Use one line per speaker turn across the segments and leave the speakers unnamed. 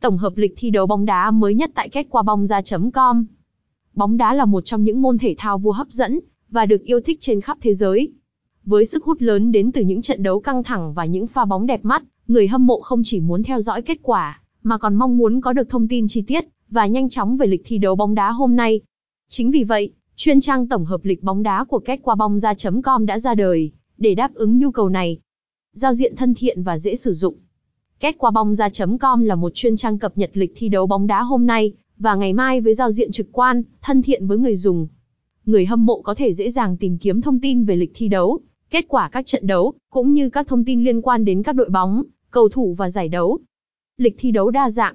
Tổng hợp lịch thi đấu bóng đá mới nhất tại kết quả bóng ra.com. Bóng đá là một trong những môn thể thao vô hấp dẫn và được yêu thích trên khắp thế giới. Với sức hút lớn đến từ những trận đấu căng thẳng và những pha bóng đẹp mắt, người hâm mộ không chỉ muốn theo dõi kết quả, mà còn mong muốn có được thông tin chi tiết và nhanh chóng về lịch thi đấu bóng đá hôm nay. Chính vì vậy, chuyên trang tổng hợp lịch bóng đá của kết quả bóng ra.com đã ra đời để đáp ứng nhu cầu này. Giao diện thân thiện và dễ sử dụng. Kết quả bóng ra.com là một chuyên trang cập nhật lịch thi đấu bóng đá hôm nay và ngày mai với giao diện trực quan, thân thiện với người dùng. Người hâm mộ có thể dễ dàng tìm kiếm thông tin về lịch thi đấu, kết quả các trận đấu, cũng như các thông tin liên quan đến các đội bóng, cầu thủ và giải đấu. Lịch thi đấu đa dạng.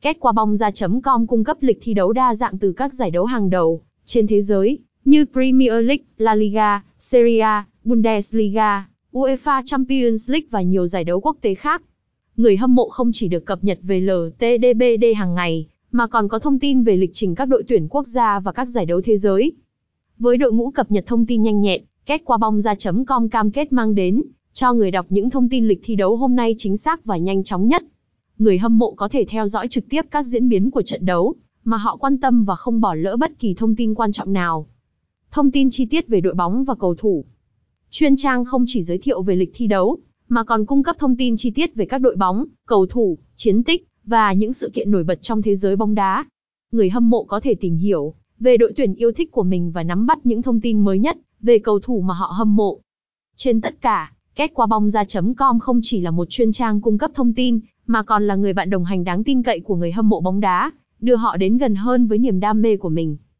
Kết quả bóng ra.com cung cấp lịch thi đấu đa dạng từ các giải đấu hàng đầu trên thế giới, như Premier League, La Liga, Serie A, Bundesliga, UEFA Champions League và nhiều giải đấu quốc tế khác. Người hâm mộ không chỉ được cập nhật về LTDBD hàng ngày, mà còn có thông tin về lịch trình các đội tuyển quốc gia và các giải đấu thế giới. Với đội ngũ cập nhật thông tin nhanh nhẹn, kết quả bóng ra.com cam kết mang đến cho người đọc những thông tin lịch thi đấu hôm nay chính xác và nhanh chóng nhất. Người hâm mộ có thể theo dõi trực tiếp các diễn biến của trận đấu mà họ quan tâm và không bỏ lỡ bất kỳ thông tin quan trọng nào. Thông tin chi tiết về đội bóng và cầu thủ. Chuyên trang không chỉ giới thiệu về lịch thi đấu, mà còn cung cấp thông tin chi tiết về các đội bóng, cầu thủ, chiến tích và những sự kiện nổi bật trong thế giới bóng đá. Người hâm mộ có thể tìm hiểu về đội tuyển yêu thích của mình và nắm bắt những thông tin mới nhất về cầu thủ mà họ hâm mộ. Trên tất cả, kết quả bóng ra.com không chỉ là một chuyên trang cung cấp thông tin, mà còn là người bạn đồng hành đáng tin cậy của người hâm mộ bóng đá, đưa họ đến gần hơn với niềm đam mê của mình.